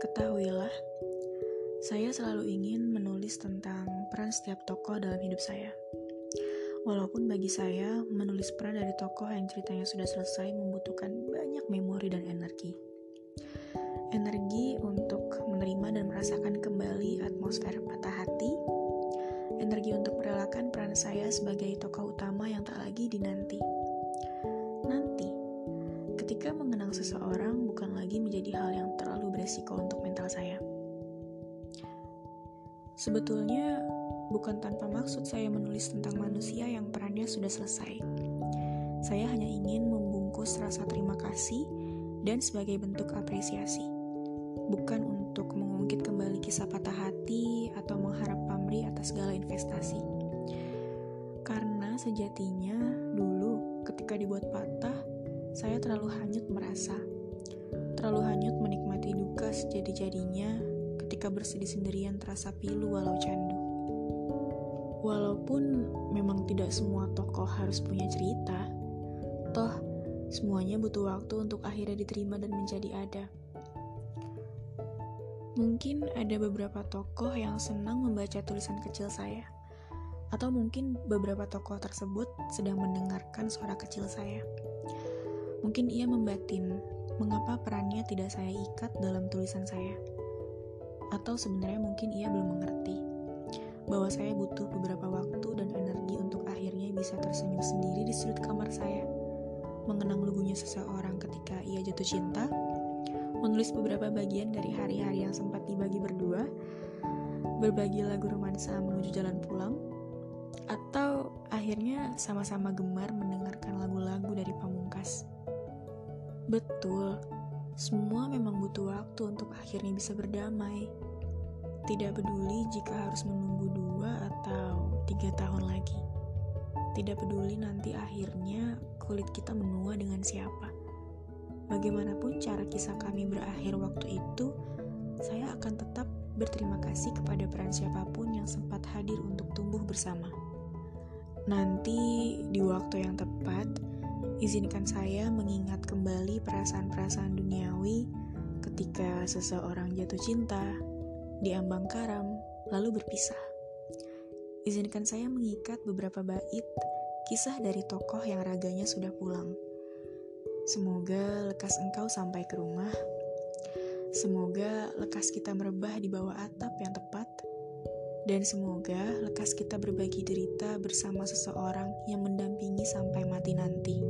Ketahuilah, saya selalu ingin menulis tentang peran setiap tokoh dalam hidup saya. Walaupun bagi saya, menulis peran dari tokoh yang ceritanya sudah selesai membutuhkan banyak memori dan energi. Energi untuk menerima dan merasakan kembali atmosfer patah hati, energi untuk merelakan peran saya sebagai tokoh utama yang beresiko untuk mental saya. Sebetulnya, bukan tanpa maksud saya menulis tentang manusia yang perannya sudah selesai. Saya hanya ingin membungkus rasa terima kasih dan sebagai bentuk apresiasi. Bukan untuk mengungkit kembali kisah patah hati atau mengharap pamrih atas segala investasi. Karena sejatinya dulu ketika dibuat patah, saya terlalu hanyut merasa, terlalu hanyut menikmati duka sejadi-jadinya ketika bersedih sendirian terasa pilu walau candu. Walaupun memang tidak semua tokoh harus punya cerita, toh semuanya butuh waktu untuk akhirnya diterima dan menjadi ada. Mungkin ada beberapa tokoh yang senang membaca tulisan kecil saya, atau mungkin beberapa tokoh tersebut sedang mendengarkan suara kecil saya. Mungkin ia membatin mengapa perannya tidak saya ikat dalam tulisan saya. Atau sebenarnya mungkin ia belum mengerti? Bahwa saya butuh beberapa waktu dan energi untuk akhirnya bisa tersenyum sendiri di sudut kamar saya, mengenang lugunya seseorang ketika ia jatuh cinta, menulis beberapa bagian dari hari-hari yang sempat dibagi berdua, berbagi lagu romansa menuju jalan pulang, atau akhirnya sama-sama gemar mendengarkan lagu-lagu dari pamungkas. Betul, semua memang butuh waktu untuk akhirnya bisa berdamai. Tidak peduli jika harus menunggu dua atau tiga tahun lagi. Tidak peduli nanti akhirnya kulit kita menua dengan siapa. Bagaimanapun cara kisah kami berakhir waktu itu, saya akan tetap berterima kasih kepada peran siapa pun yang sempat hadir untuk tumbuh bersama. Nanti di waktu yang tepat, Izinkan saya mengingat kembali perasaan-perasaan duniawi ketika seseorang jatuh cinta, diambang karam, lalu berpisah. Izinkan saya mengikat beberapa bait kisah dari tokoh yang raganya sudah pulang. Semoga lekas engkau sampai ke rumah. Semoga lekas kita merebah di bawah atap yang tepat. Dan semoga lekas kita berbagi derita bersama seseorang yang mendampingi sampai mati nanti.